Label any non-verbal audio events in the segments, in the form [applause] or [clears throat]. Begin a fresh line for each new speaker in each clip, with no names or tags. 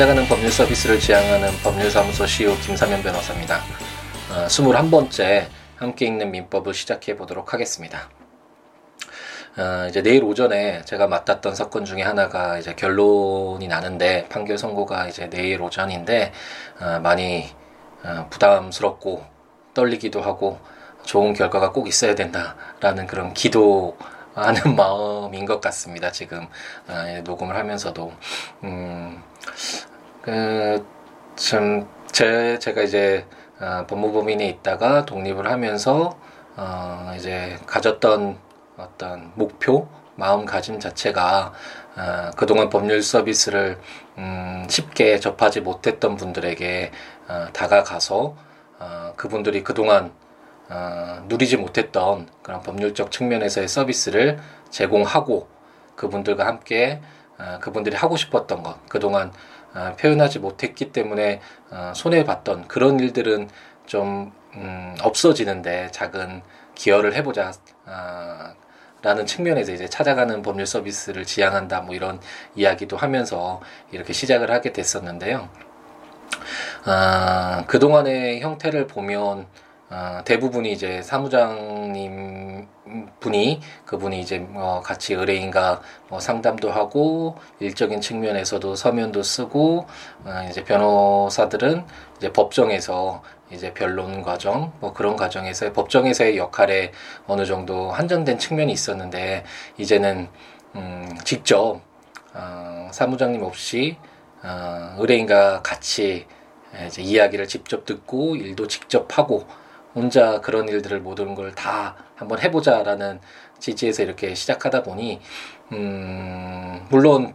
찾아가는 법률 서비스를 지향하는 법률사무소 CEO 김사면 변호사입니다. 어, 21번째 함께 읽는 민법을 시작해 보도록 하겠습니다. 어, 이제 내일 오전에 제가 맡았던 사건 중에 하나가 이제 결론이 나는데 판결 선고가 이제 내일 오전인데 어, 많이 어, 부담스럽고 떨리기도 하고 좋은 결과가 꼭 있어야 된다라는 그런 기도 하는 [laughs] 마음인 것 같습니다. 지금 어, 녹음을 하면서도 음, 그참 제 제가 이제 어, 법무법인에 있다가 독립을 하면서 어, 이제 가졌던 어떤 목표, 마음가짐 자체가 어, 그동안 법률 서비스를 음, 쉽게 접하지 못했던 분들에게 어, 다가가서 어, 그분들이 그동안 어, 누리지 못했던 그런 법률적 측면에서의 서비스를 제공하고 그분들과 함께 어, 그분들이 하고 싶었던 것, 그동안 어, 표현하지 못했기 때문에 어, 손해봤던 그런 일들은 좀 음, 없어지는데 작은 기여를 해보자. 어, 라는 측면에서 이제 찾아가는 법률 서비스를 지향한다 뭐 이런 이야기도 하면서 이렇게 시작을 하게 됐었는데요. 아, 그동안의 형태를 보면 어, 대부분이 이제 사무장님 분이 그분이 이제 뭐 같이 의뢰인과 뭐 상담도 하고 일적인 측면에서도 서면도 쓰고 어, 이제 변호사들은 이제 법정에서 이제 변론 과정 뭐 그런 과정에서 법정에서의 역할에 어느 정도 한정된 측면이 있었는데 이제는 음, 직접 어, 사무장님 없이 어, 의뢰인과 같이 이제 이야기를 직접 듣고 일도 직접 하고 혼자 그런 일들을 모든 걸 다 한번 해보자라는 지지에서 이렇게 시작하다 보니 음 물론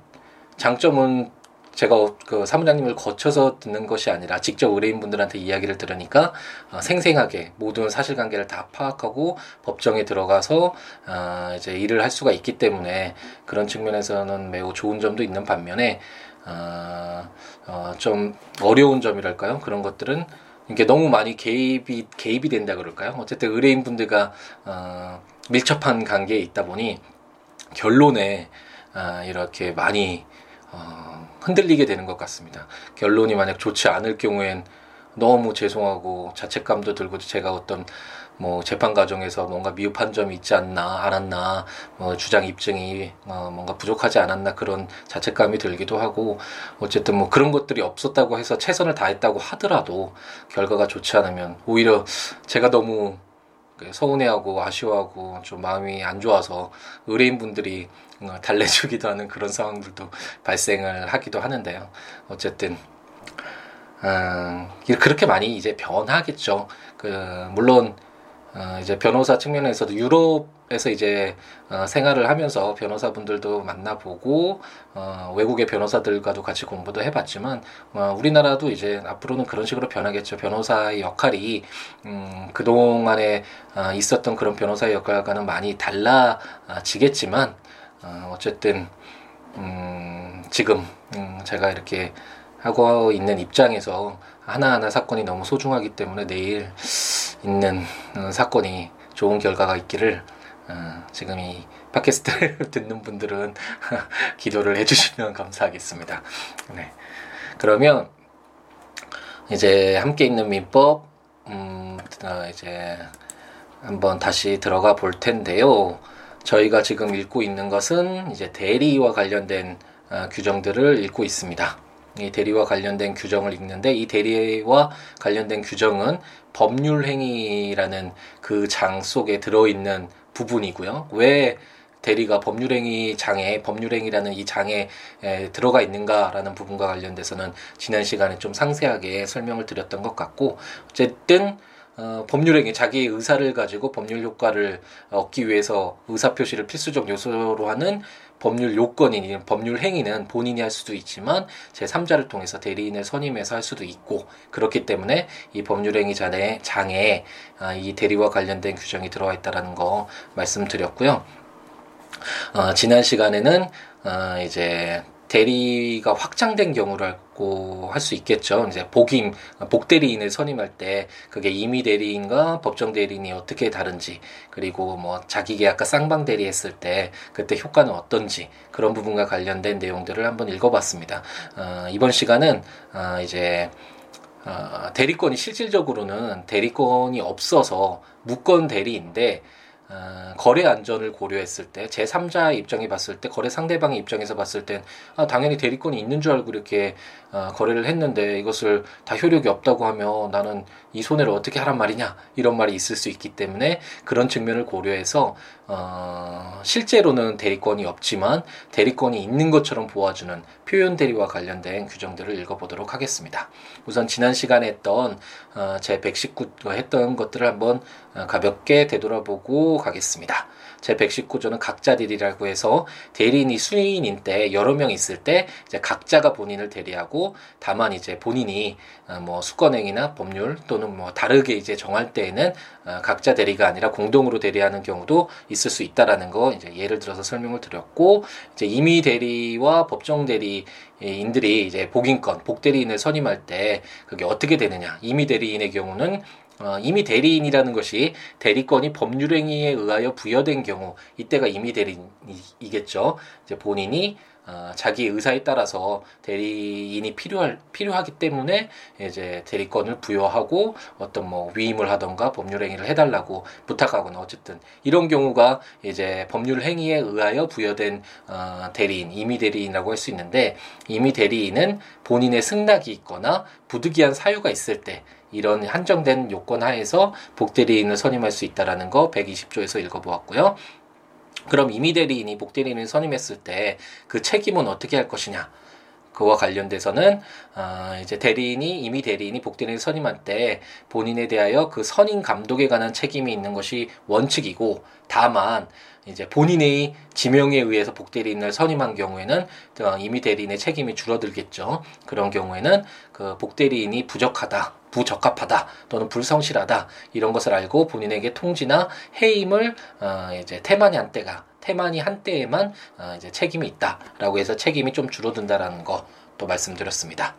장점은 제가 그 사무장님을 거쳐서 듣는 것이 아니라 직접 의뢰인분들한테 이야기를 들으니까 어, 생생하게 모든 사실관계를 다 파악하고 법정에 들어가서 어, 이제 일을 할 수가 있기 때문에 그런 측면에서는 매우 좋은 점도 있는 반면에 어, 어, 좀 어려운 점이랄까요? 그런 것들은 이게 너무 많이 개입이 개입이 된다 그럴까요? 어쨌든 의뢰인 분들과 어, 밀접한 관계에 있다 보니 결론에 어, 이렇게 많이 어, 흔들리게 되는 것 같습니다. 결론이 만약 좋지 않을 경우엔 너무 죄송하고 자책감도 들고 제가 어떤 뭐 재판 과정에서 뭔가 미흡한 점이 있지 않나 않았나 뭐 주장 입증이 어 뭔가 부족하지 않았나 그런 자책감이 들기도 하고 어쨌든 뭐 그런 것들이 없었다고 해서 최선을 다했다고 하더라도 결과가 좋지 않으면 오히려 제가 너무 그 서운해하고 아쉬워하고 좀 마음이 안 좋아서 의뢰인분들이 어, 달래주기도 하는 그런 상황들도 발생을 하기도 하는데요. 어쨌든 음, 그렇게 많이 이제 변하겠죠. 그 물론 어, 이제 변호사 측면에서도 유럽에서 이제 어, 생활을 하면서 변호사분들도 만나보고 어, 외국의 변호사들과도 같이 공부도 해봤지만 어, 우리나라도 이제 앞으로는 그런 식으로 변하겠죠. 변호사의 역할이 음, 그 동안에 어, 있었던 그런 변호사의 역할과는 많이 달라지겠지만 어, 어쨌든 음, 지금 음, 제가 이렇게 하고 있는 입장에서 하나하나 사건이 너무 소중하기 때문에 내일 있는 어, 사건이 좋은 결과가 있기를 어, 지금 이 팟캐스트를 [laughs] 듣는 분들은 [laughs] 기도를 해주시면 감사하겠습니다. 네. 그러면 이제 함께 있는 민법 음, 어, 이제 한번 다시 들어가 볼 텐데요. 저희가 지금 읽고 있는 것은 이제 대리와 관련된 어, 규정들을 읽고 있습니다. 이 대리와 관련된 규정을 읽는데 이 대리와 관련된 규정은 법률 행위라는 그 장 속에 들어있는 부분이고요. 왜 대리가 법률행위 장에 법률행위라는 이 장에 에, 들어가 있는가라는 부분과 관련돼서는 지난 시간에 좀 상세하게 설명을 드렸던 것 같고 어쨌든 어, 법률행위 자기의 의사를 가지고 법률 효과를 얻기 위해서 의사 표시를 필수적 요소로 하는 법률 요건인 법률 행위는 본인이 할 수도 있지만 제3자를 통해서 대리인을 선임해서 할 수도 있고 그렇기 때문에 이 법률 행위 장에 장에 아, 이 대리와 관련된 규정이 들어와 있다라는 거 말씀드렸고요. 어, 지난 시간에는 어, 이제 대리가 확장된 경우라고 할 수 있겠죠. 이제 복임, 복대리인을 선임할 때 그게 임의 대리인과 법정 대리인이 어떻게 다른지 그리고 뭐 자기 계약과 쌍방 대리했을 때 그때 효과는 어떤지 그런 부분과 관련된 내용들을 한번 읽어봤습니다. 어, 이번 시간은 어, 이제 어, 대리권이 실질적으로는 대리권이 없어서 무권 대리인데 어, 거래 안전을 고려했을 때 제3자 입장에 봤을 때 거래 상대방의 입장에서 봤을 땐 아, 당연히 대리권이 있는 줄 알고 이렇게 어, 거래를 했는데 이것을 다 효력이 없다고 하면 나는 이 손해를 어떻게 하란 말이냐 이런 말이 있을 수 있기 때문에 그런 측면을 고려해서 어, 실제로는 대리권이 없지만 대리권이 있는 것처럼 보아주는 표현 대리와 관련된 규정들을 읽어보도록 하겠습니다. 우선 지난 시간에 했던 어, 제 119, 했던 것들을 한번 어, 가볍게 되돌아보고 가겠습니다. 제 119조는 각자 대리라고 해서 대리인이 수인인 때 여러 명 있을 때 이제 각자가 본인을 대리하고 다만 이제 본인이 어, 뭐 수권행위나 법률 또는 뭐 다르게 이제 정할 때에는 어, 각자 대리가 아니라 공동으로 대리하는 경우도 있을 수 있다라는 거 이제 예를 들어서 설명을 드렸고 이제 임의 대리와 법정 대리 인들이 이제 복인권 복대리인을 선임할 때 그게 어떻게 되느냐. 임의 대리인의 경우는 어, 이미 대리인이라는 것이 대리권이 법률행위에 의하여 부여된 경우 이때가 이미 대리인이겠죠. 이제 본인이 어, 자기 의사에 따라서 대리인이 필요할 필요하기 때문에 이제 대리권을 부여하고 어떤 뭐 위임을 하던가 법률 행위를 해달라고 부탁하거나 어쨌든 이런 경우가 이제 법률 행위에 의하여 부여된 어, 대리인 임의 대리인이라고 할 수 있는데 임의 대리인은 본인의 승낙이 있거나 부득이한 사유가 있을 때 이런 한정된 요건 하에서 복대리인을 선임할 수 있다라는 거 120조에서 읽어보았고요. 그럼 임의 대리인이 복대리인을 선임했을 때 그 책임은 어떻게 할 것이냐? 그와 관련돼서는 어, 이제 대리인이 임의 대리인이 복대리인을 선임할 때 본인에 대하여 그 선임 감독에 관한 책임이 있는 것이 원칙이고 다만 이제 본인의 지명에 의해서 복대리인을 선임한 경우에는 어, 임의 대리인의 책임이 줄어들겠죠. 그런 경우에는 그 복대리인이 부적하다, 부적합하다 또는 불성실하다 이런 것을 알고 본인에게 통지나 해임을 어, 이제 태만이 한 때가 태만이 한때에만 어, 이제 책임이 있다라고 해서 책임이 좀 줄어든다라는 것도 말씀드렸습니다.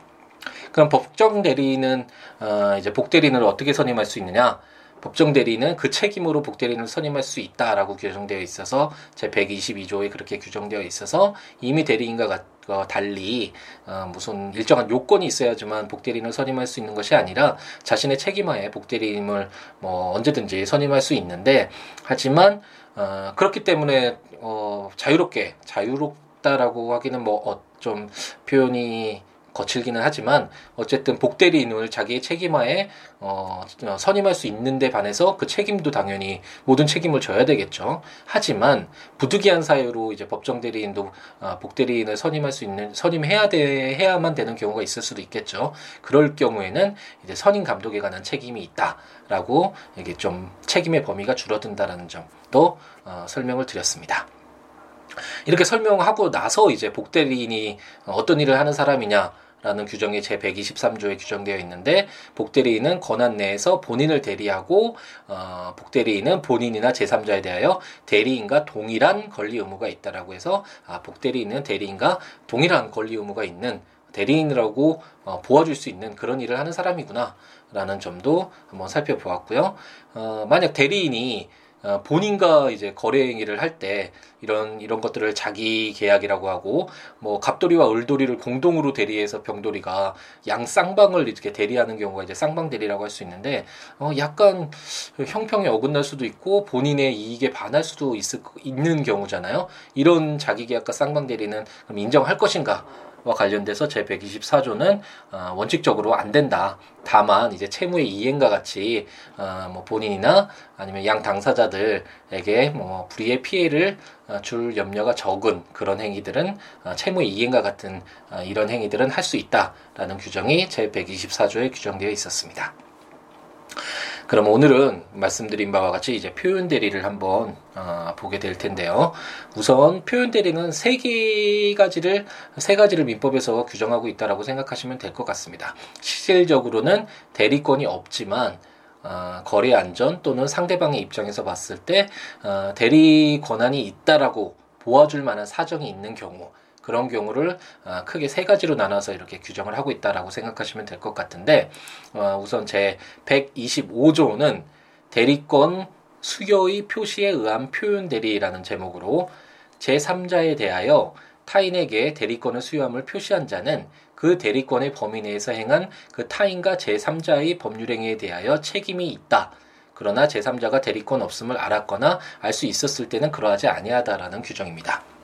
그럼 법정 대리인은 어, 이제 복 대리인을 어떻게 선임할 수 있느냐? 법정 대리는 그 책임으로 복 대리인을 선임할 수 있다라고 규정되어 있어서 제 122조에 그렇게 규정되어 있어서 이미 대리인과 어, 달리 어, 무슨 일정한 요건이 있어야지만 복대리인을 선임할 수 있는 것이 아니라 자신의 책임하에 복대리인을 뭐 언제든지 선임할 수 있는데 하지만 어, 그렇기 때문에 어, 자유롭게 자유롭다라고 하기는 뭐좀 어, 표현이 거칠기는 하지만 어쨌든 복대리인을 자기의 책임하에 어, 선임할 수 있는데 반해서 그 책임도 당연히 모든 책임을 져야 되겠죠. 하지만 부득이한 사유로 이제 법정 대리인도 어, 복대리인을 선임할 수 있는 선임해야 돼 해야만 되는 경우가 있을 수도 있겠죠. 그럴 경우에는 이제 선임 감독에 관한 책임이 있다라고 이게 좀 책임의 범위가 줄어든다라는 점도 어, 설명을 드렸습니다. 이렇게 설명하고 나서 이제 복대리인이 어떤 일을 하는 사람이냐 라는 규정이 제 123조에 규정되어 있는데 복대리인은 권한 내에서 본인을 대리하고 어, 복대리인은 본인이나 제3자에 대하여 대리인과 동일한 권리 의무가 있다라고 해서 아, 복대리인은 대리인과 동일한 권리 의무가 있는 대리인이라고 어, 보아줄 수 있는 그런 일을 하는 사람이구나 라는 점도 한번 살펴보았고요. 어, 만약 대리인이 어, 본인과 이제 거래 행위를 할 때 이런 이런 것들을 자기 계약이라고 하고 뭐 갑돌이와 을돌이를 공동으로 대리해서 병돌이가 양 쌍방을 이렇게 대리하는 경우가 이제 쌍방 대리라고 할 수 있는데 어 약간 형평에 어긋날 수도 있고 본인의 이익에 반할 수도 있을 있는 경우잖아요. 이런 자기 계약과 쌍방 대리는 그럼 인정할 것인가? 와 관련돼서 제 124조는 어, 원칙적으로 안 된다. 다만 이제 채무의 이행과 같이 어, 뭐 본인이나 아니면 양 당사자들에게 뭐 불이의 피해를 어, 줄 염려가 적은 그런 행위들은 어, 채무의 이행과 같은 어, 이런 행위들은 할 수 있다라는 규정이 제 124조에 규정되어 있었습니다. 그럼 오늘은 말씀드린 바와 같이 이제 표현 대리를 한번 어, 보게 될 텐데요. 우선 표현 대리는 세 가지를 세 가지를 민법에서 규정하고 있다라고 생각하시면 될 것 같습니다. 실질적으로는 대리권이 없지만 어, 거래 안전 또는 상대방의 입장에서 봤을 때 어, 대리 권한이 있다라고 보아줄 만한 사정이 있는 경우 그런 경우를 어, 크게 세 가지로 나눠서 이렇게 규정을 하고 있다라고 생각하시면 될 것 같은데 어, 우선 제 125조는 대리권 수요의 표시에 의한 표현 대리라는 제목으로 제3자에 대하여 타인에게 대리권을 수여함을 표시한 자는 그 대리권의 범위 내에서 행한 그 타인과 제3자의 법률행위에 대하여 책임이 있다. 그러나 제3자가 대리권 없음을 알았거나 알 수 있었을 때는 그러하지 아니하다라는 규정입니다.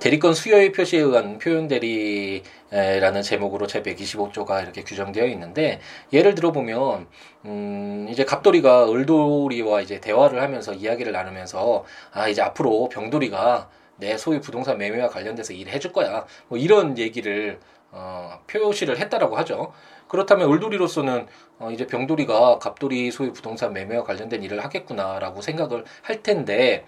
대리권 수요의 표시에 의한 표현 대리라는 제목으로 제 125조가 이렇게 규정되어 있는데 예를 들어 보면 음 이제 갑돌이가 을돌이와 이제 대화를 하면서 이야기를 나누면서 아 이제 앞으로 병돌이가 내 소유 부동산 매매와 관련돼서 일해 줄 거야. 뭐 이런 얘기를 어 표시를 했다라고 하죠. 그렇다면 을돌이로서는 어 이제 병돌이가 갑돌이 소유 부동산 매매와 관련된 일을 하겠구나라고 생각을 할 텐데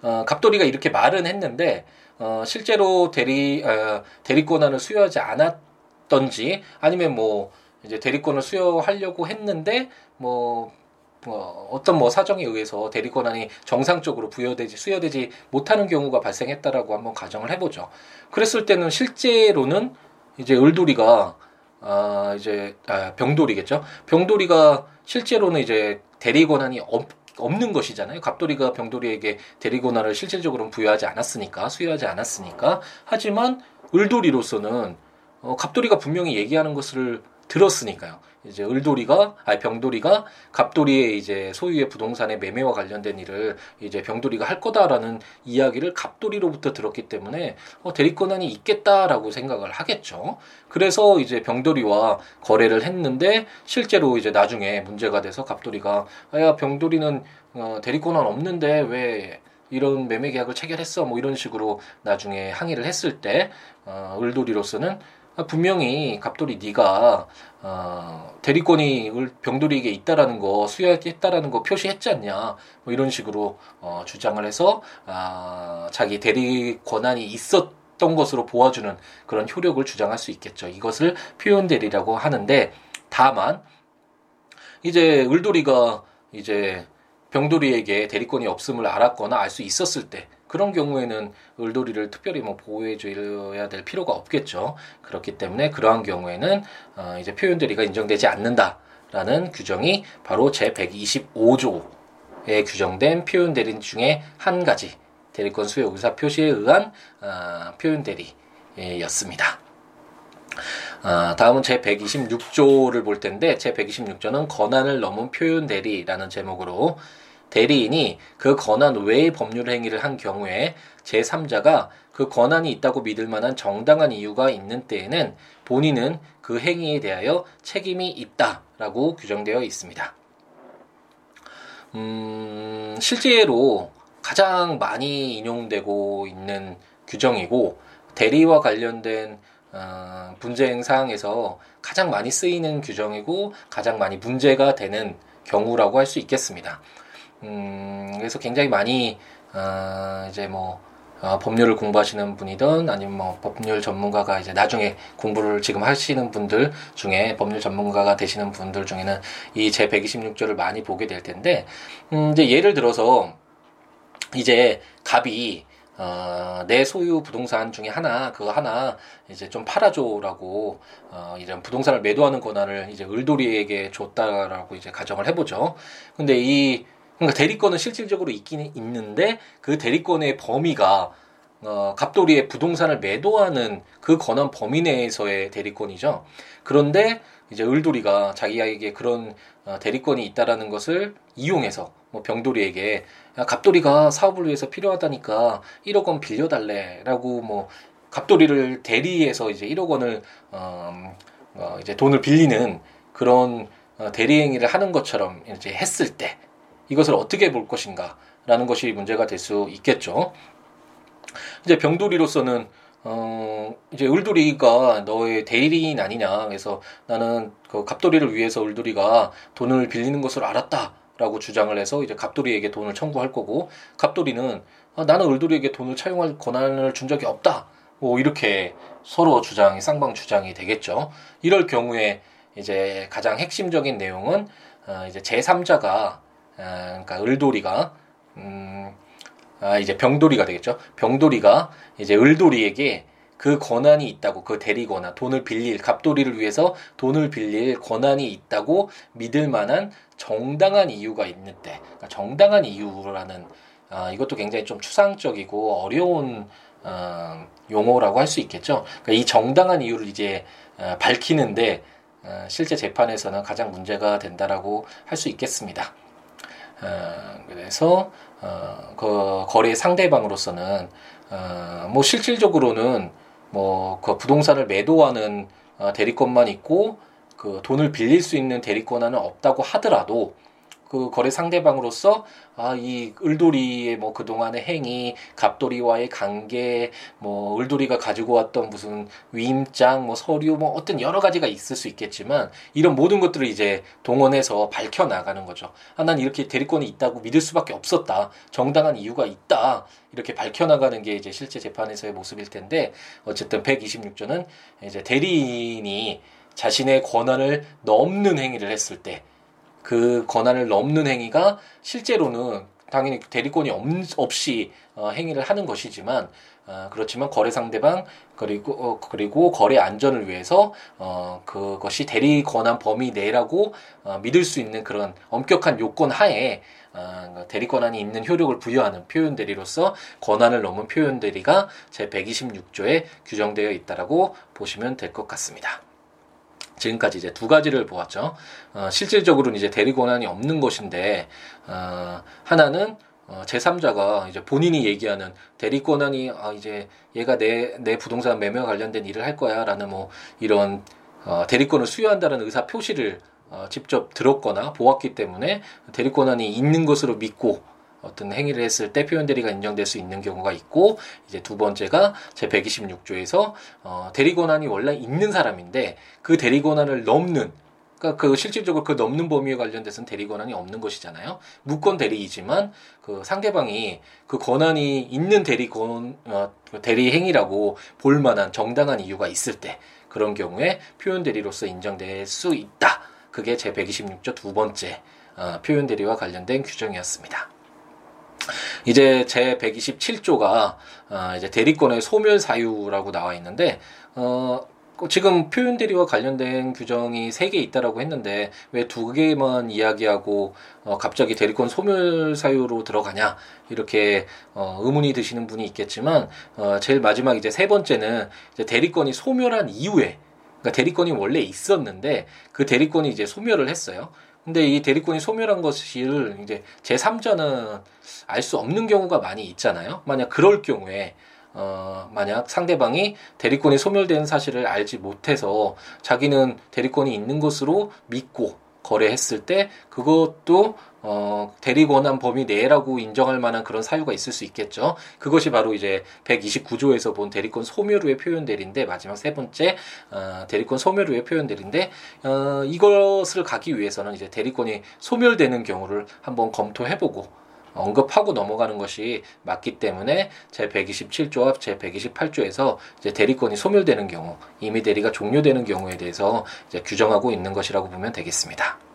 어 갑돌이가 이렇게 말은 했는데 어, 실제로 대리 어, 대리권을 수여하지 않았던지 아니면 뭐 이제 대리권을 수여하려고 했는데 뭐, 뭐 어떤 뭐 사정에 의해서 대리권안이 정상적으로 부여되지 수여되지 못하는 경우가 발생했다라고 한번 가정을 해보죠. 그랬을 때는 실제로는 이제 을돌이가 아 이제 아, 병돌이겠죠. 병돌이가 실제로는 이제 대리 권한이 없, 없는 것이잖아요. 갑돌이가 병돌이에게 대리 권한을 실질적으로는 부여하지 않았으니까 수여하지 않았으니까 하지만 을돌이로서는 어, 갑돌이가 분명히 얘기하는 것을 들었으니까요. 이제 을돌이가 아니 병돌이가 갑돌이의 이제 소유의 부동산의 매매와 관련된 일을 이제 병돌이가 할 거다라는 이야기를 갑돌이로부터 들었기 때문에 어, 대리 권한이 있겠다라고 생각을 하겠죠. 그래서 이제 병돌이와 거래를 했는데 실제로 이제 나중에 문제가 돼서 갑돌이가 야 병돌이는 어, 대리 권한 없는데 왜 이런 매매 계약을 체결했어 뭐 이런 식으로 나중에 항의를 했을 때 어, 을돌이로서는 아, 분명히 갑돌이 네가 어, 대리권이 병돌이에게 있다라는 거 수여했다라는 거 표시했지 않냐 뭐 이런 식으로 어, 주장을 해서 아, 자기 대리 권한이 있었 던 것으로 보아주는 그런 효력을 주장할 수 있겠죠. 이것을 표현 대리라고 하는데 다만 이제 을돌이가 이제 병돌이에게 대리권이 없음을 알았거나 알 수 있었을 때 그런 경우에는 을돌이를 특별히 뭐 보호해 줘야 될 필요가 없겠죠. 그렇기 때문에 그러한 경우에는 어 이제 표현 대리가 인정되지 않는다라는 규정이 바로 제 125조에 규정된 표현 대리 중에 한 가지 대리권 수요 의사 표시에 의한 어 표현 대리였습니다. 아, 다음은 제 126조를 볼 텐데 제 126조는 권한을 넘은 표현 대리라는 제목으로 대리인이 그 권한 외의 법률 행위를 한 경우에 제3자가 그 권한이 있다고 믿을 만한 정당한 이유가 있는 때에는 본인은 그 행위에 대하여 책임이 있다라고 규정되어 있습니다. 음, 실제로 가장 많이 인용되고 있는 규정이고 대리와 관련된 어, 분쟁 사항에서 가장 많이 쓰이는 규정이고 가장 많이 문제가 되는 경우라고 할 수 있겠습니다. 음, 그래서 굉장히 많이 어, 이제 뭐 어, 법률을 공부하시는 분이든 아니면 뭐 법률 전문가가 이제 나중에 공부를 지금 하시는 분들 중에 법률 전문가가 되시는 분들 중에는 이 제 126조를 많이 보게 될 텐데 음, 이제 예를 들어서 이제 갑이 어, 내 소유 부동산 중에 하나, 그거 하나, 이제 좀 팔아줘라고, 어, 이런 부동산을 매도하는 권한을 이제 을돌이에게 줬다라고 이제 가정을 해보죠. 근데 이 그러니까 대리권은 실질적으로 있긴 있는데 그 대리권의 범위가 어, 갑돌이의 부동산을 매도하는 그 권한 범위 내에서의 대리권이죠. 그런데 이제 을돌이가 자기에게 그런 어, 대리권이 있다라는 것을 이용해서 뭐 병돌이에게 야, 갑돌이가 사업을 위해서 필요하다니까 1억 원 빌려달래라고 뭐 갑돌이를 대리해서 이제 1억 원을 어, 어, 이제 돈을 빌리는 그런 어, 대리 행위를 하는 것처럼 이제 했을 때 이것을 어떻게 볼 것인가라는 것이 문제가 될 수 있겠죠. 이제 병돌이로서는 어 이제 을돌이가 너의 대리인 아니냐. 그래서 나는 그 갑돌이를 위해서 을돌이가 돈을 빌리는 것을 알았다 라고 주장을 해서 이제 갑돌이에게 돈을 청구할 거고 갑돌이는 아, 나는 을돌이에게 돈을 차용할 권한을 준 적이 없다. 뭐 이렇게 서로 주장이 쌍방 주장이 되겠죠. 이럴 경우에 이제 가장 핵심적인 내용은 어 이제 제3자가 아, 그러니까 을돌이가 음, 아, 이제 병돌이가 되겠죠. 병돌이가 이제 을돌이에게 그 권한이 있다고 그 대리 권한 돈을 빌릴 갑돌이를 위해서 돈을 빌릴 권한이 있다고 믿을 만한 정당한 이유가 있는 때 그러니까 정당한 이유라는 아, 이것도 굉장히 좀 추상적이고 어려운 어, 용어라고 할 수 있겠죠. 그러니까 이 정당한 이유를 이제 어, 밝히는데 어, 실제 재판에서는 가장 문제가 된다라고 할 수 있겠습니다. 어, 그래서 어, 그 거래 상대방으로서는 어, 뭐 실질적으로는 뭐 그 부동산을 매도하는 어, 대리권만 있고 그 돈을 빌릴 수 있는 대리권은 없다고 하더라도 그 거래 상대방으로서 아 이 을돌이의 뭐 그동안의 행위, 갑돌이와의 관계, 뭐 을돌이가 가지고 왔던 무슨 위임장, 뭐 서류, 뭐 어떤 여러 가지가 있을 수 있겠지만 이런 모든 것들을 이제 동원해서 밝혀 나가는 거죠. 아, 난 이렇게 대리권이 있다고 믿을 수밖에 없었다. 정당한 이유가 있다. 이렇게 밝혀 나가는 게 이제 실제 재판에서의 모습일 텐데 어쨌든 126조는 이제 대리인이 자신의 권한을 넘는 행위를 했을 때 그 권한을 넘는 행위가 실제로는 당연히 대리권이 없이 어, 행위를 하는 것이지만 어, 그렇지만 거래 상대방 그리고 어, 그리고 거래 안전을 위해서 어, 그것이 대리 권한 범위 내라고 어, 믿을 수 있는 그런 엄격한 요건 하에 어, 대리 권한이 있는 효력을 부여하는 표현 대리로서 권한을 넘은 표현 대리가 제 126조에 규정되어 있다라고 보시면 될 것 같습니다. 지금까지 이제 두 가지를 보았죠. 어, 실질적으로는 이제 대리 권한이 없는 것인데 어, 하나는 어, 제3자가 이제 본인이 얘기하는 대리 권한이 아, 이제 얘가 내, 내 부동산 매매와 관련된 일을 할 거야라는 뭐 이런 어, 대리권을 수여한다는 의사 표시를 어, 직접 들었거나 보았기 때문에 대리 권한이 있는 것으로 믿고 어떤 행위를 했을 때 표현 대리가 인정될 수 있는 경우가 있고 이제 두 번째가 제 126조에서 어, 대리 권한이 원래 있는 사람인데 그 대리 권한을 넘는 그러니까 그 실질적으로 그 넘는 범위에 관련돼서는 대리 권한이 없는 것이잖아요. 무권 대리이지만 그 상대방이 그 권한이 있는 대리 권 어, 대리 행위라고 볼 만한 정당한 이유가 있을 때 그런 경우에 표현 대리로서 인정될 수 있다. 그게 제 126조 두 번째 어, 표현 대리와 관련된 규정이었습니다. 이제 제 127조가 어, 이제 대리권의 소멸 사유라고 나와 있는데 어 지금 표현 대리와 관련된 규정이 세 개 있다라고 했는데 왜 두 개만 이야기하고 어, 갑자기 대리권 소멸 사유로 들어가냐 이렇게 어, 의문이 드시는 분이 있겠지만 어, 제일 마지막 이제 세 번째는 이제 대리권이 소멸한 이후에 그러니까 대리권이 원래 있었는데 그 대리권이 이제 소멸을 했어요. 근데 이 대리권이 소멸한 것을 이제 제3자는 알 수 없는 경우가 많이 있잖아요. 만약 그럴 경우에 어, 만약 상대방이 대리권이 소멸된 사실을 알지 못해서 자기는 대리권이 있는 것으로 믿고 거래했을 때 그것도 어, 대리 권한 범위 내라고 인정할 만한 그런 사유가 있을 수 있겠죠. 그것이 바로 이제 129조에서 본 대리권 소멸 후의 표현 대리인데 마지막 세 번째 어, 대리권 소멸 후의 표현 대리인데 어, 이것을 가기 위해서는 이제 대리권이 소멸되는 경우를 한번 검토해보고 언급하고 넘어가는 것이 맞기 때문에 제 127조와 제 128조에서 이제 대리권이 소멸되는 경우, 이미 대리가 종료되는 경우에 대해서 이제 규정하고 있는 것이라고 보면 되겠습니다.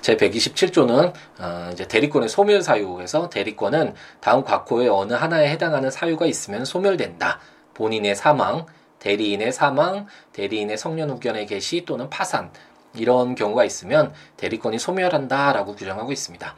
제 127조는 어, 이제 대리권의 소멸 사유에서 대리권은 다음 곽호의 어느 하나에 해당하는 사유가 있으면 소멸된다. 본인의 사망, 대리인의 사망, 대리인의 성년 후견의 개시 또는 파산 이런 경우가 있으면 대리권이 소멸한다라고 규정하고 있습니다.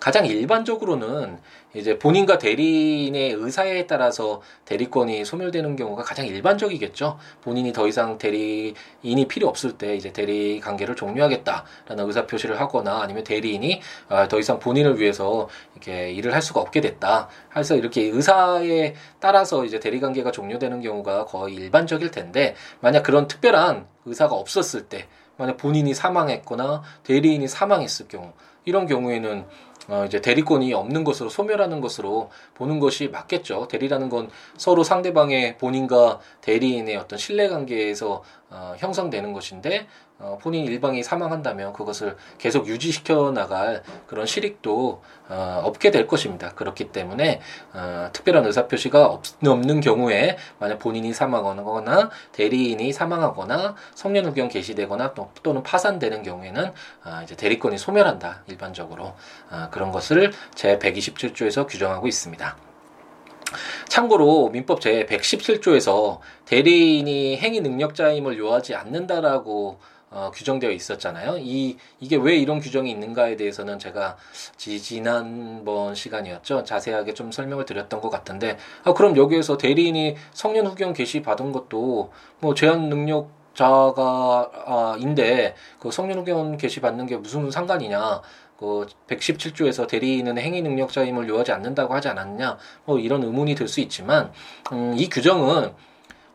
가장 일반적으로는 이제 본인과 대리인의 의사에 따라서 대리권이 소멸되는 경우가 가장 일반적이겠죠. 본인이 더 이상 대리인이 필요 없을 때 이제 대리 관계를 종료하겠다라는 의사 표시를 하거나 아니면 대리인이 아, 더 이상 본인을 위해서 이렇게 일을 할 수가 없게 됐다. 해서 이렇게 의사에 따라서 이제 대리 관계가 종료되는 경우가 거의 일반적일 텐데 만약 그런 특별한 의사가 없었을 때 만약 본인이 사망했거나 대리인이 사망했을 경우 이런 경우에는 어, 이제 대리권이 없는 것으로 소멸하는 것으로 보는 것이 맞겠죠. 대리라는 건 서로 상대방의 본인과 대리인의 어떤 신뢰 관계에서 어, 형성되는 것인데 어, 본인 일방이 사망한다면 그것을 계속 유지시켜 나갈 그런 실익도 어, 없게 될 것입니다. 그렇기 때문에 어, 특별한 의사표시가 없, 없는 경우에 만약 본인이 사망하거나 대리인이 사망하거나 성년후견 개시되거나 또, 또는 파산되는 경우에는 어, 이제 대리권이 소멸한다 일반적으로 어, 그런 것을 제 127조에서 규정하고 있습니다. 참고로 민법 제 117조에서 대리인이 행위 능력자임을 요하지 않는다라고 어, 규정되어 있었잖아요. 이 이게 왜 이런 규정이 있는가에 대해서는 제가 지, 지난번 시간이었죠. 자세하게 좀 설명을 드렸던 것 같은데, 아, 그럼 여기에서 대리인이 성년 후견 개시 받은 것도 뭐 제한 능력 자가 아, 인데 그 성년 후견 개시 받는 게 무슨 상관이냐? 그 117조에서 대리인은 행위 능력자임을 요하지 않는다고 하지 않았냐? 뭐 이런 의문이 들 수 있지만 음, 이 규정은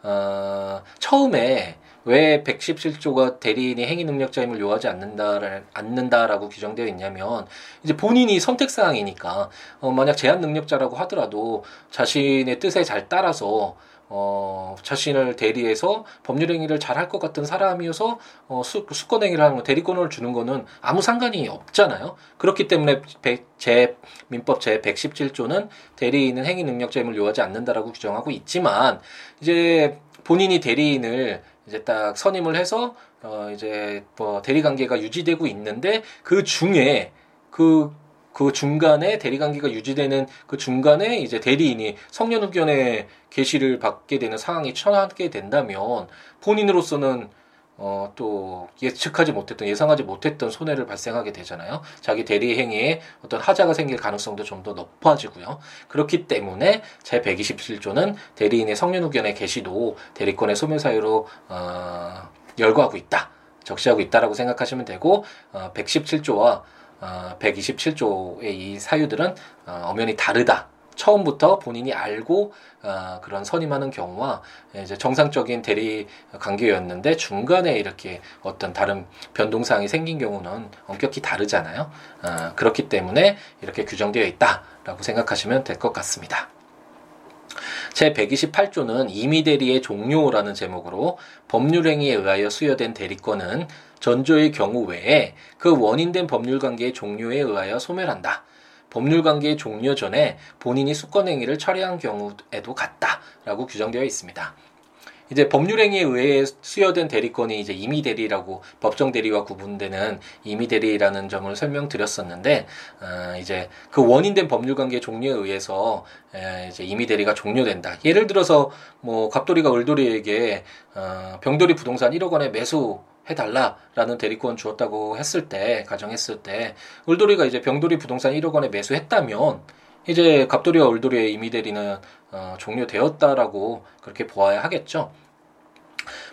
어, 처음에 왜 117조가 대리인이 행위 능력자임을 요하지 않는다를 않는다라고 규정되어 있냐면 이제 본인이 선택 사항이니까 어 만약 제한 능력자라고 하더라도 자신의 뜻에 잘 따라서 어, 자신을 대리해서 법률 행위를 잘 할 것 같은 사람이어서 어, 수, 수권 행위를 하는 거, 대리권을 주는 거는 아무 상관이 없잖아요. 그렇기 때문에 제 민법 제 117조는 대리인은 행위 능력자임을 요하지 않는다라고 규정하고 있지만 이제 본인이 대리인을 이제 딱 선임을 해서 어 이제 뭐 대리 관계가 유지되고 있는데 그 중에 그그 그 중간에 대리 관계가 유지되는 그 중간에 이제 대리인이 성년 후견의 계시를 받게 되는 상황이 처하게 된다면 본인으로서는 어, 또 예측하지 못했던 예상하지 못했던 손해를 발생하게 되잖아요. 자기 대리 행위에 어떤 하자가 생길 가능성도 좀 더 높아지고요. 그렇기 때문에 제 127조는 대리인의 성년 후견의 개시도 대리권의 소멸 사유로 어, 열거하고 있다. 적시하고 있다라고 생각하시면 되고 어, 117조와 어, 127조의 이 사유들은 어, 엄연히 다르다. 처음부터 본인이 알고 어, 그런 선임하는 경우와 이제 정상적인 대리 관계였는데 중간에 이렇게 어떤 다른 변동사항이 생긴 경우는 엄격히 다르잖아요. 어, 그렇기 때문에 이렇게 규정되어 있다라고 생각하시면 될 것 같습니다. 제 128조는 임의 대리의 종료라는 제목으로 법률행위에 의하여 수여된 대리권은 전조의 경우 외에 그 원인된 법률 관계의 종료에 의하여 소멸한다. 법률 관계의 종료 전에 본인이 수권 행위를 처리한 경우에도 같다라고 규정되어 있습니다. 이제 법률행위에 의해 수여된 대리권이 이제 임의 대리라고 법정 대리와 구분되는 임의 대리라는 점을 설명드렸었는데 어, 이제 그 원인된 법률 관계 종료에 의해서 에, 이제 임의 대리가 종료된다. 예를 들어서 뭐 갑돌이가 을돌이에게 어, 병돌이 부동산 1억 원에 매수 해달라라는 대리권 주었다고 했을 때 가정했을 때 을돌이가 이제 병돌이 부동산 1억 원에 매수했다면 이제 갑돌이와 을돌이의 임의 대리는 어, 종료되었다라고 그렇게 보아야 하겠죠.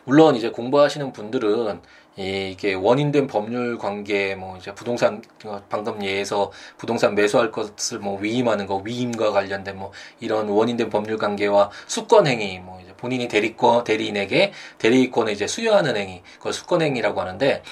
물론 이제 공부하시는 분들은 이게 원인된 법률 관계 뭐 이제 부동산 어, 방금 예에서 부동산 매수할 것을 뭐 위임하는 거 위임과 관련된 뭐 이런 원인된 법률 관계와 수권 행위 뭐 이제 본인이 대리권 대리인에게 대리권을 이제 수여하는 행위 그걸 수권 행위라고 하는데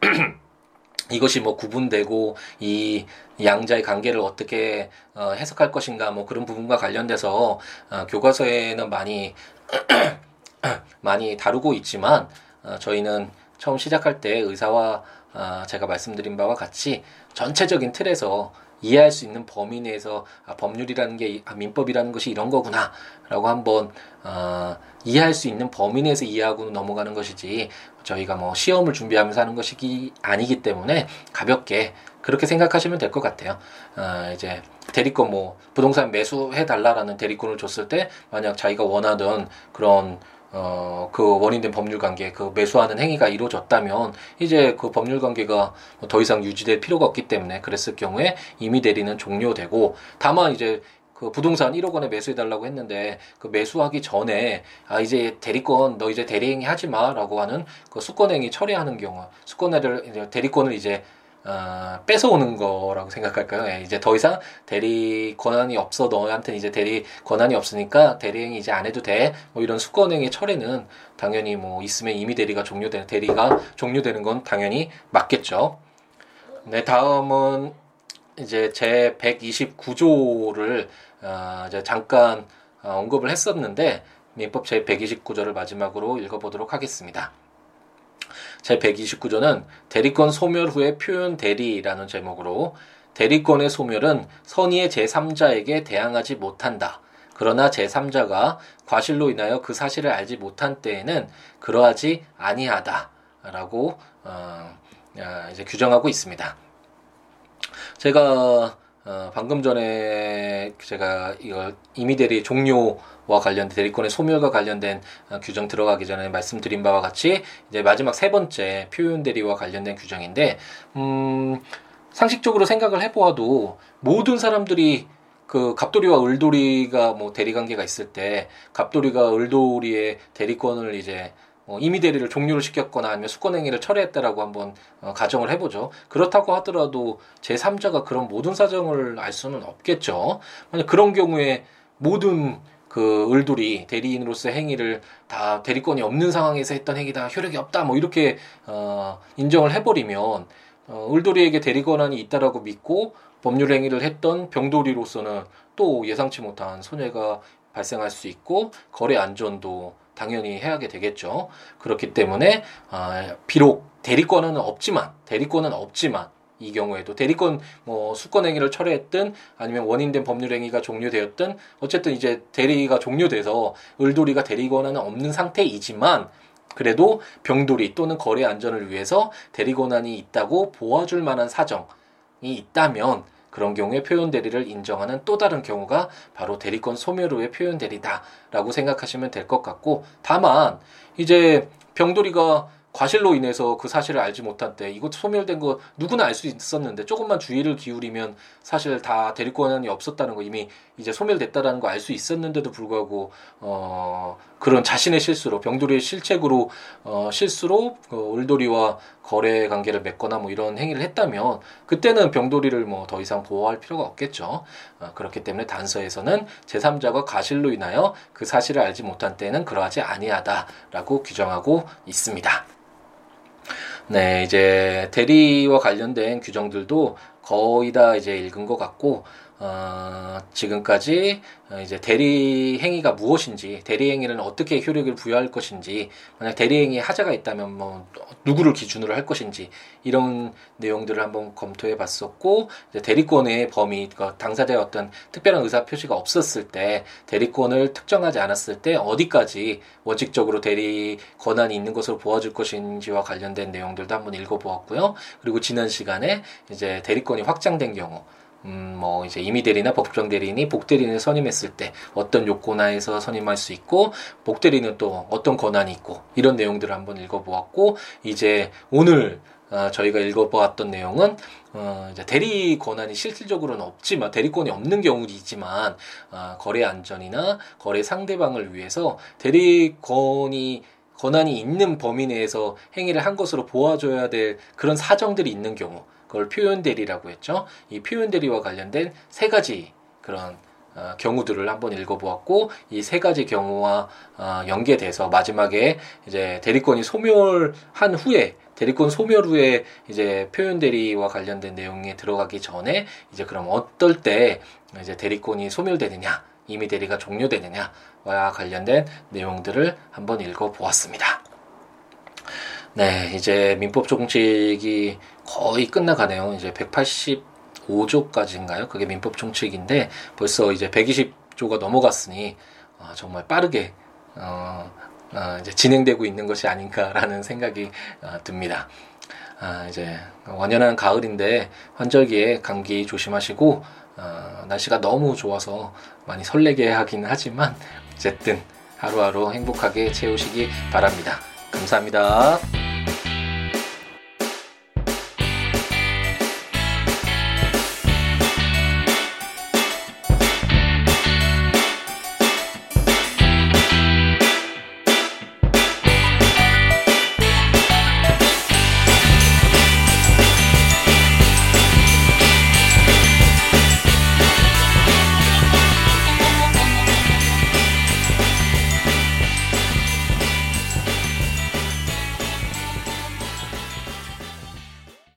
[clears throat] 이것이 뭐 구분되고 이 양자의 관계를 어떻게 어, 해석할 것인가 뭐 그런 부분과 관련돼서 어, 교과서에는 많이 [clears throat] 많이 다루고 있지만 어, 저희는 처음 시작할 때 의사와 어, 제가 말씀드린 바와 같이 전체적인 틀에서 이해할 수 있는 범위 내에서 아, 법률이라는 게 아, 민법이라는 것이 이런 거구나라고 한번 어, 이해할 수 있는 범위 내에서 이해하고 넘어가는 것이지 저희가 뭐 시험을 준비하면서 하는 것이 아니기 때문에 가볍게 그렇게 생각하시면 될 것 같아요. 어, 이제 대리권 뭐 부동산 매수해 달라라는 대리권을 줬을 때 만약 자기가 원하던 그런 어, 그 원인된 법률 관계, 그 매수하는 행위가 이루어졌다면, 이제 그 법률 관계가 더 이상 유지될 필요가 없기 때문에 그랬을 경우에 임의 대리는 종료되고, 다만 이제 그 부동산 1억 원에 매수해달라고 했는데, 그 매수하기 전에, 아, 이제 대리권, 너 이제 대리행위 하지 마, 라고 하는 그 수권행위 처리하는 경우, 수권을, 대리권을 이제 어, 뺏어오는 거라고 생각할까요? 예, 이제 더 이상 대리 권한이 없어 너한테 이제 대리 권한이 없으니까 대리행위 이제 안 해도 돼. 뭐 이런 수권행위 철회는 당연히 뭐 있으면 이미 대리가 종료되는 대리가 종료되는 건 당연히 맞겠죠. 네, 다음은 이제 제 129조를 어, 이제 잠깐 어, 언급을 했었는데 민법 제 129조를 마지막으로 읽어보도록 하겠습니다. 제 129조는 대리권 소멸 후에 표현 대리라는 제목으로 대리권의 소멸은 선의의 제3자에게 대항하지 못한다. 그러나 제3자가 과실로 인하여 그 사실을 알지 못한 때에는 그러하지 아니하다라고 어, 아, 이제 규정하고 있습니다. 제가 어, 방금 전에 제가 이걸 임의대리 종료와 관련된 대리권의 소멸과 관련된 어, 규정 들어가기 전에 말씀드린 바와 같이 이제 마지막 세 번째 표현 대리와 관련된 규정인데 음, 상식적으로 생각을 해보아도 모든 사람들이 그 갑돌이와 을돌이가 뭐 대리 관계가 있을 때 갑돌이가 을돌이의 대리권을 이제 어, 임의 대리를 종료를 시켰거나 아니면 수권 행위를 철회했다라고 한번 어, 가정을 해보죠. 그렇다고 하더라도 제 3자가 그런 모든 사정을 알 수는 없겠죠. 만약 그런 경우에 모든 그 을돌이 대리인으로서 행위를 다 대리권이 없는 상황에서 했던 행위다 효력이 없다 뭐 이렇게 어, 인정을 해버리면 어, 을돌이에게 대리 권한이 있다라고 믿고 법률 행위를 했던 병돌이로서는 또 예상치 못한 손해가 발생할 수 있고 거래 안전도 당연히 해야게 되겠죠. 그렇기 때문에 아, 비록 대리권은 없지만 대리권은 없지만 이 경우에도 대리권 뭐 수권 행위를 철회했든 아니면 원인된 법률 행위가 종료되었든 어쨌든 이제 대리가 종료돼서 을돌이가 대리 권한은 없는 상태이지만 그래도 병돌이 또는 거래 안전을 위해서 대리 권한이 있다고 보아줄 만한 사정이 있다면 그런 경우에 표현 대리를 인정하는 또 다른 경우가 바로 대리권 소멸 후의 표현 대리다라고 생각하시면 될 것 같고 다만 이제 병돌이가 과실로 인해서 그 사실을 알지 못한 때 이것 소멸된 거 누구나 알 수 있었는데 조금만 주의를 기울이면 사실 다 대리권이 없었다는 거 이미 이제 소멸됐다라는 거 알 수 있었는데도 불구하고 어 그런 자신의 실수로 병돌이의 실책으로 어 실수로 그 을돌이와 거래 관계를 맺거나 뭐 이런 행위를 했다면 그때는 병돌이를 뭐 더 이상 보호할 필요가 없겠죠. 어 그렇기 때문에 단서에서는 제3자가 과실로 인하여 그 사실을 알지 못한 때는 그러하지 아니하다라고 규정하고 있습니다. 네, 이제 대리와 관련된 규정들도 거의 다 이제 읽은 것 같고, 어, 지금까지 이제 대리 행위가 무엇인지, 대리 행위는 어떻게 효력을 부여할 것인지, 만약 대리 행위에 하자가 있다면 뭐 누구를 기준으로 할 것인지 이런 내용들을 한번 검토해 봤었고, 대리권의 범위, 그러니까 당사자의 어떤 특별한 의사 표시가 없었을 때, 대리권을 특정하지 않았을 때 어디까지 원칙적으로 대리 권한이 있는 것으로 보아줄 것인지와 관련된 내용들도 한번 읽어보았고요. 그리고 지난 시간에 이제 대리권이 확장된 경우, 음, 뭐, 이제 임의 대리나 법정 대리인이 복 대리인을 선임했을 때 어떤 요건하에서 선임할 수 있고, 복 대리는 또 어떤 권한이 있고, 이런 내용들을 한번 읽어보았고, 이제 오늘 어, 저희가 읽어보았던 내용은 어, 이제 대리 권한이 실질적으로는 없지만 대리권이 없는 경우이지만 어, 거래 안전이나 거래 상대방을 위해서 대리권이 권한이 있는 범위 내에서 행위를 한 것으로 보아줘야 될 그런 사정들이 있는 경우 그걸 표현 대리라고 했죠. 이 표현 대리와 관련된 세 가지 그런 어, 경우들을 한번 읽어보았고 이 세 가지 경우와 어, 연계돼서 마지막에 이제 대리권이 소멸한 후에 대리권 소멸 후에 이제 표현 대리와 관련된 내용에 들어가기 전에 이제 그럼 어떨 때 이제 대리권이 소멸되느냐 이미 대리가 종료되느냐와 관련된 내용들을 한번 읽어보았습니다. 네, 이제 민법 총칙이 거의 끝나가네요. 이제 185조까지인가요? 그게 민법 총칙인데 벌써 이제 120조가 넘어갔으니 어, 정말 빠르게 어, 어, 이제 진행되고 있는 것이 아닌가라는 생각이 어, 듭니다. 아, 이제 완연한 가을인데 환절기에 감기 조심하시고 어, 날씨가 너무 좋아서 많이 설레게 하긴 하지만 어쨌든 하루하루 행복하게 채우시기 바랍니다. 감사합니다.